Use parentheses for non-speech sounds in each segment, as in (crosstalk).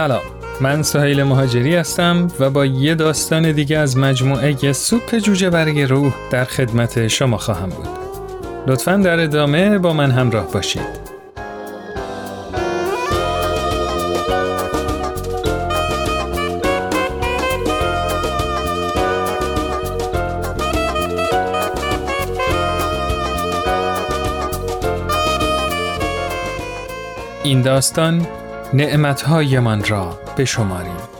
سلام. من سهیل مهاجری هستم و با یه داستان دیگه از مجموعه سوپ جوجه برگ روح در خدمت شما خواهم بود. لطفا در ادامه با من همراه باشید. این داستان نعمتهایمان را بشماریم.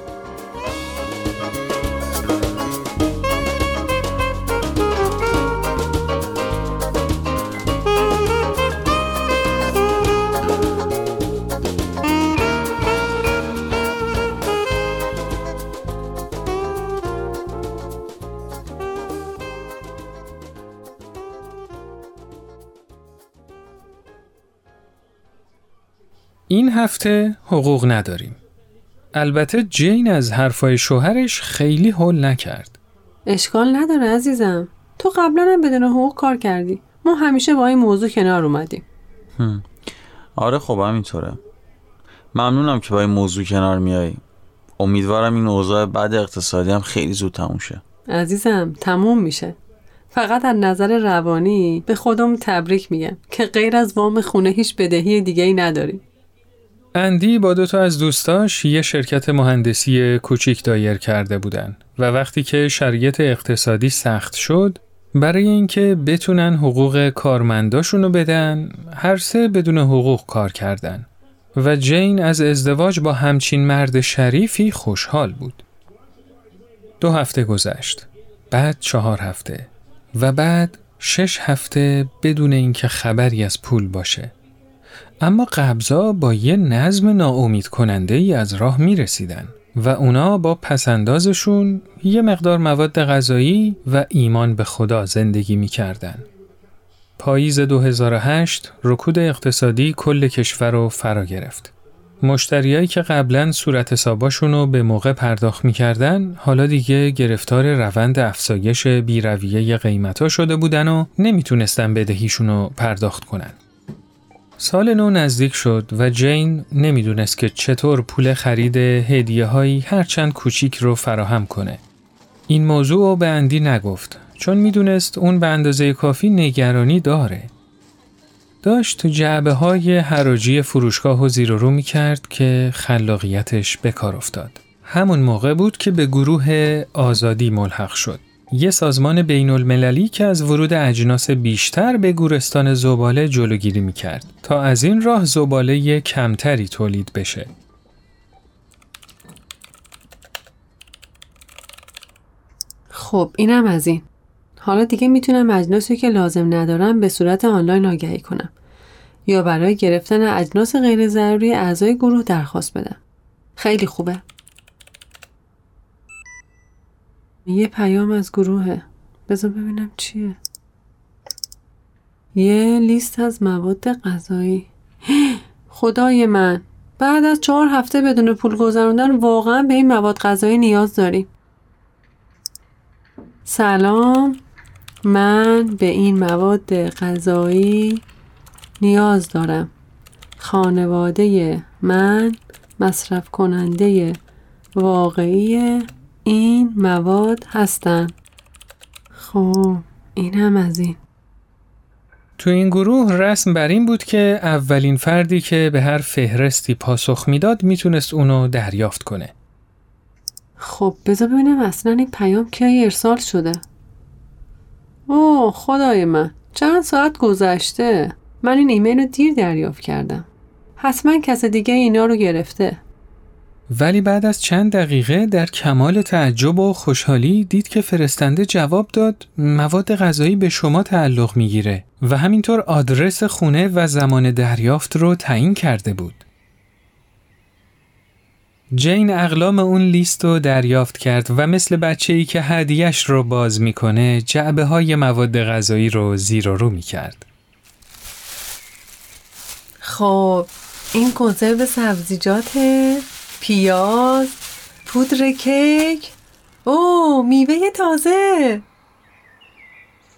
این هفته حقوق نداریم. البته جین از حرفای شوهرش خیلی حل نکرد. اشکال نداره عزیزم. تو قبلا هم بدون حقوق کار کردی. ما همیشه با این موضوع کنار اومدیم. آره خب همینطوره. ممنونم که با این موضوع کنار میای. امیدوارم این اوضاع بعد اقتصادی هم خیلی زود تموم شه. عزیزم تموم میشه. فقط از نظر روانی به خودم تبریک میگم که غیر از وام خونه هیچ بدهی دیگه ای نداریم. اندی با دو تا از دوستاش یه شرکت مهندسی کوچیک دایر کرده بودن و وقتی که شرایط اقتصادی سخت شد برای اینکه بتونن حقوق کارمنداشونو بدن هر سه بدون حقوق کار کردن و جین از ازدواج با همچین مرد شریفی خوشحال بود. دو هفته گذشت بعد چهار هفته و بعد شش هفته بدون اینکه خبری از پول باشه. اما قبضا با یه نظم ناامید کننده ای از راه می رسیدن و اونا با پسندازشون یه مقدار مواد غذایی و ایمان به خدا زندگی می کردن. پاییز 2008 رکود اقتصادی کل کشور رو فرا گرفت. مشتریایی که قبلا صورت حساباشون رو به موقع پرداخت می‌کردن حالا دیگه گرفتار روند افزایش بیرویه قیمتا شده بودن و نمی‌تونستن بدهیشون رو پرداخت کنن. سال نو نزدیک شد و جین نمی‌دونست که چطور پول خرید هدیه هایی هرچند کوچیک رو فراهم کنه. این موضوع رو به اندی نگفت چون می‌دونست اون به اندازه کافی نگرانی داره. داشت تو جعبه های حراجی فروشگاه و زیر رو می کرد که خلاقیتش به کار افتاد. همون موقع بود که به گروه آزادی ملحق شد. یه سازمان بین المللی که از ورود اجناس بیشتر به گورستان زباله جلوگیری می کرد تا از این راه زباله کمتری تولید بشه. خب اینم از این. حالا دیگه می‌تونم اجناسی که لازم ندارم به صورت آنلاین آگهی کنم یا برای گرفتن اجناس غیر ضروری اعضای گروه درخواست بدم. خیلی خوبه. یه پیام از گروهه. بذار ببینم چیه. یه لیست از مواد غذایی. (gasps) خدای من. بعد از چهار هفته بدون پول گذراندن واقعا به این مواد غذایی نیاز داریم. سلام. من به این مواد غذایی نیاز دارم. خانواده من مصرف کننده واقعی این مواد هستن خب این هم از این تو این گروه رسم بر این بود که اولین فردی که به هر فهرستی پاسخ می‌داد می‌تونست اونو دریافت کنه. خب بذار ببینم اصلا این پیام کی ارسال شده. اوه خدای من چند ساعت گذشته من این ایمیل رو دیر دریافت کردم. حتما کس دیگه اینا رو گرفته. ولی بعد از چند دقیقه در کمال تعجب و خوشحالی دید که فرستنده جواب داد مواد غذایی به شما تعلق می‌گیره و همینطور آدرس خونه و زمان دریافت رو تعیین کرده بود. جین اقلام اون لیست رو دریافت کرد و مثل بچه ای که هدیش رو باز می‌کنه جعبه های مواد غذایی رو زیر و رو می‌کرد. خب این کنسرو سبزیجاته پیاز پودر کیک. او میوه تازه.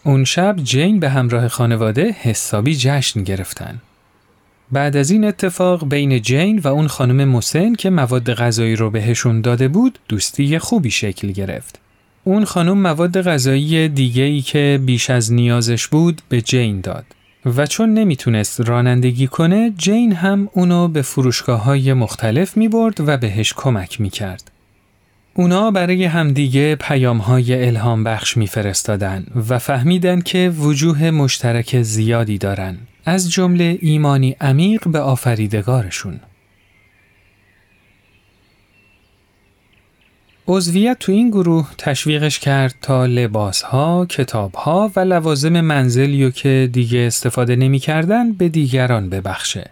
اون شب جین به همراه خانواده حسابی جشن گرفتن. بعد از این اتفاق بین جین و اون خانم موسن که مواد غذایی رو بهشون داده بود دوستی خوبی شکل گرفت. اون خانم مواد غذایی دیگه ای که بیش از نیازش بود به جین داد. و چون نمی‌تونست رانندگی کنه جین هم اونو به فروشگاه های مختلف می برد و بهش کمک می کرد. اونا برای همدیگه پیام های الهام بخش میفرستادن و فهمیدن که وجوه مشترک زیادی دارن از جمله ایمانی عمیق به آفریدگارشون. عضویت تو این گروه تشویقش کرد تا لباسها، کتابها و لوازم منزلیو که دیگه استفاده نمی‌کردن به دیگران ببخشه.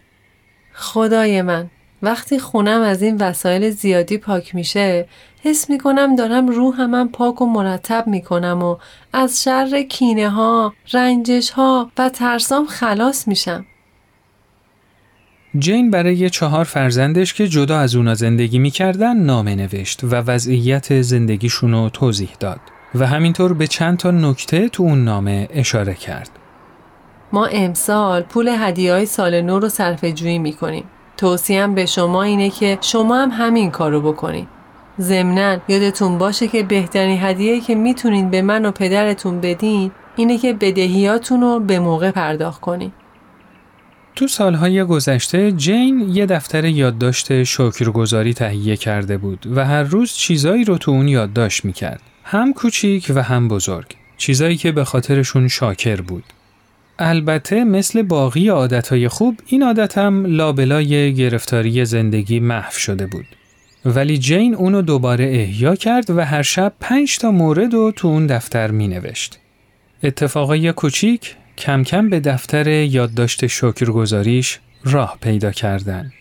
خدای من وقتی خونم از این وسایل زیادی پاک میشه حس می‌کنم دارم روحم هم پاک و مرتب می‌کنم و از شر کینه ها، رنجش ها و ترسام خلاص میشم. جین برای چهار فرزندش که جدا از اونا زندگی می‌کردن نامه نوشت و وضعیت زندگیشون رو توضیح داد و همینطور به چند تا نکته تو اون نامه اشاره کرد. ما امسال پول هدیه های سال نو رو صرف جویی می‌کنیم. توصیم به شما اینه که شما هم همین کارو بکنید. ضمنا یادتون باشه که بهترین هدیه که می‌تونین به من و پدرتون بدین اینه که بدهیاتون رو به موقع پرداخت کنین. تو سالهای گذشته جین یه دفتر یادداشت شکرگزاری تهیه کرده بود و هر روز چیزایی رو تو اون یادداشت می‌کرد. هم کوچیک و هم بزرگ. چیزایی که به خاطرشون شاکر بود. البته مثل باقی عادتهای خوب این عادت هم لابلای گرفتاری زندگی محو شده بود. ولی جین اونو دوباره احیا کرد و هر شب پنج تا مورد رو تو اون دفتر می نوشت. اتفاقای کوچیک کم کم به دفتر یادداشت شکرگزاریش راه پیدا کردن.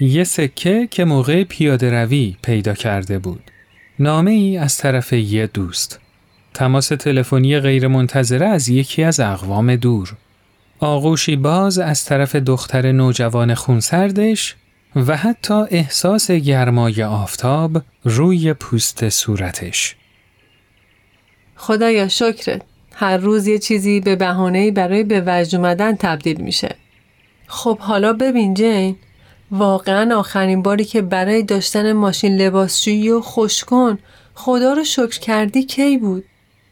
یه سکه که موقع پیاده روی پیدا کرده بود. نامه ای از طرف یه دوست. تماس تلفنی غیرمنتظره از یکی از اقوام دور. آغوشی باز از طرف دختر نوجوان خونسردش و حتی احساس گرمای آفتاب روی پوست صورتش. خدایا شکرت. هر روز یه چیزی به بهانه‌ای برای به وجد اومدن تبدیل میشه. خب حالا ببین جین واقعا آخرین باری که برای داشتن ماشین لباسشویی و خوشکن خدا رو شکر کردی کی بود؟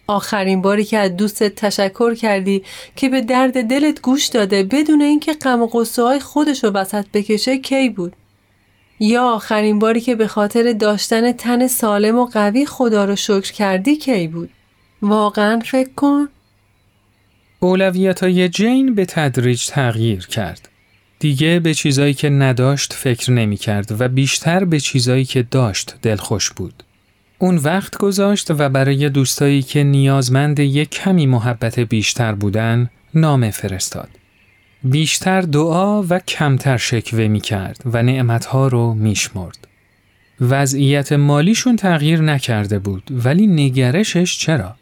آخرین باری که از دوستت تشکر کردی که به درد دلت گوش داده بدون اینکه غم و غصه های خودش رو وسط بکشه کی بود یا آخرین باری که به خاطر داشتن تن سالم و قوی خدا رو شکر کردی کی بود واقعا فکر کن اولویت های جین به تدریج تغییر کرد دیگه به چیزایی که نداشت فکر نمی کرد و بیشتر به چیزایی که داشت دلخوش بود اون وقت گذاشت و برای دوستایی که نیازمند یک کمی محبت بیشتر بودن نامه فرستاد. بیشتر دعا و کمتر شکوه می کرد و نعمتها رو می شمرد. وضعیت مالیشون تغییر نکرده بود ولی نگرشش چرا؟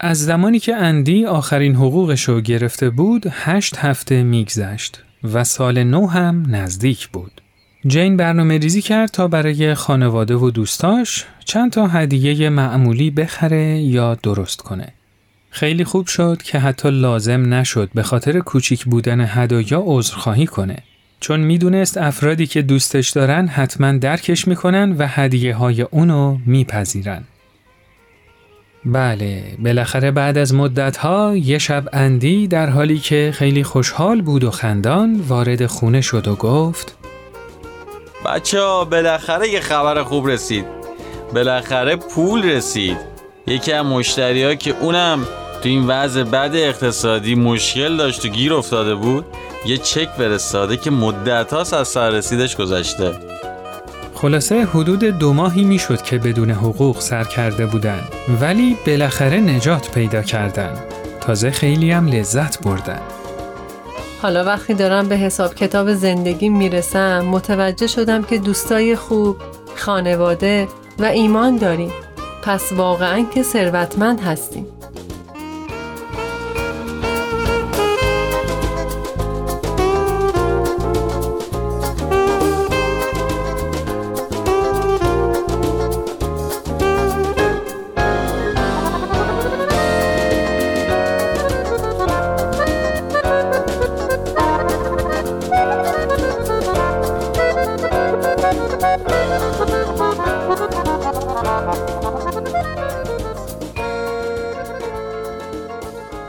از زمانی که اندی آخرین حقوقش رو گرفته بود هشت هفته میگذشت و سال نو هم نزدیک بود. جین برنامه ریزی کرد تا برای خانواده و دوستاش چند تا هدیه معمولی بخره یا درست کنه. خیلی خوب شد که حتی لازم نشد به خاطر کوچیک بودن هدایا عذرخواهی کنه. چون می‌دونست افرادی که دوستش دارن حتما درکش می‌کنن و هدیه های اونو میپذیرن. بله بالاخره بعد از مدت ها یه شب اندی در حالی که خیلی خوشحال بود و خندان وارد خونه شد و گفت بچه ها بالاخره یه خبر خوب رسید. بالاخره پول رسید. یکی از مشتری ها که اونم تو این وضع بد اقتصادی مشکل داشت و گیر افتاده بود یه چک فرستاده که مدت هاست از سر رسیدش گذشته. خلاصه حدود دو ماهی می‌شد که بدون حقوق سر کرده بودن ولی بالاخره نجات پیدا کردن تازه خیلی هم لذت بردن حالا وقتی دارم به حساب کتاب زندگی می‌رسم متوجه شدم که دوستای خوب، خانواده و ایمان داریم. پس واقعا که ثروتمند هستیم.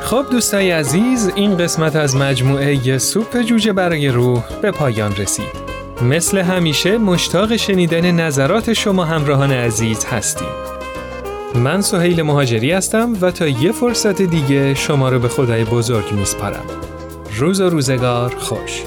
خب دوستای عزیز این قسمت از مجموعه سوپ جوجه برای روح به پایان رسید. مثل همیشه مشتاق شنیدن نظرات شما همراهان عزیز هستیم. من سهیل مهاجری هستم و تا یه فرصت دیگه شما رو به خدای بزرگ میسپارم. روز و روزگار خوش.